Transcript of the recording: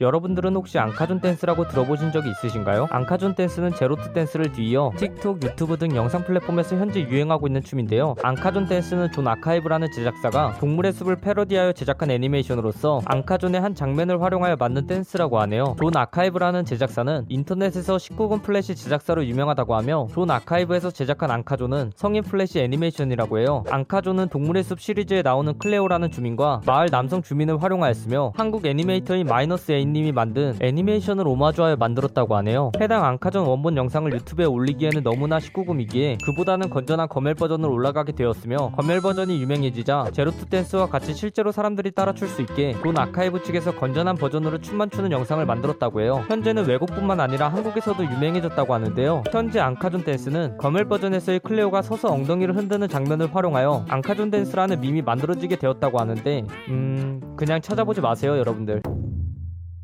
여러분들은 혹시 앙카존 댄스라고 들어보신 적이 있으신가요? 앙카존 댄스는 제로투 댄스를 뒤이어 틱톡, 유튜브 등 영상 플랫폼에서 현재 유행하고 있는 춤인데요. 앙카존 댄스는 존 아카이브라는 제작사가 동물의 숲을 패러디하여 제작한 애니메이션으로서 앙카존의 한 장면을 활용하여 만든 댄스라고 하네요. 존 아카이브라는 제작사는 인터넷에서 19금 플래시 제작사로 유명하다고 하며 존 아카이브에서 제작한 앙카존은 성인 플래시 애니메이션이라고 해요. 앙카존은 동물의 숲 시리즈에 나오는 클레오라는 주민과 마을 남성 주민을 활용하였으며 한국 애니메이터인 마이너스 에인 님이 만든 애니메이션을 오마주하여 만들었다고 하네요. 해당 앙카존 원본 영상을 유튜브에 올리기에는 너무나 19금이기에 그보다는 건전한 검열 버전으로 올라가게 되었으며 검열 버전이 유명해지자 제로투 댄스와 같이 실제로 사람들이 따라 출 수 있게 존 아카이브 측에서 건전한 버전으로 춤만 추는 영상을 만들었다고 해요. 현재는 외국뿐만 아니라 한국에서도 유명해졌다고 하는데요. 현재 앙카존 댄스는 검열 버전에서의 클레오가 서서 엉덩이를 흔드는 장면을 활용하여 앙카존 댄스라는 밈이 만들어지게 되었다고 하는데 음 그냥 찾아보지 마세요 여러분들.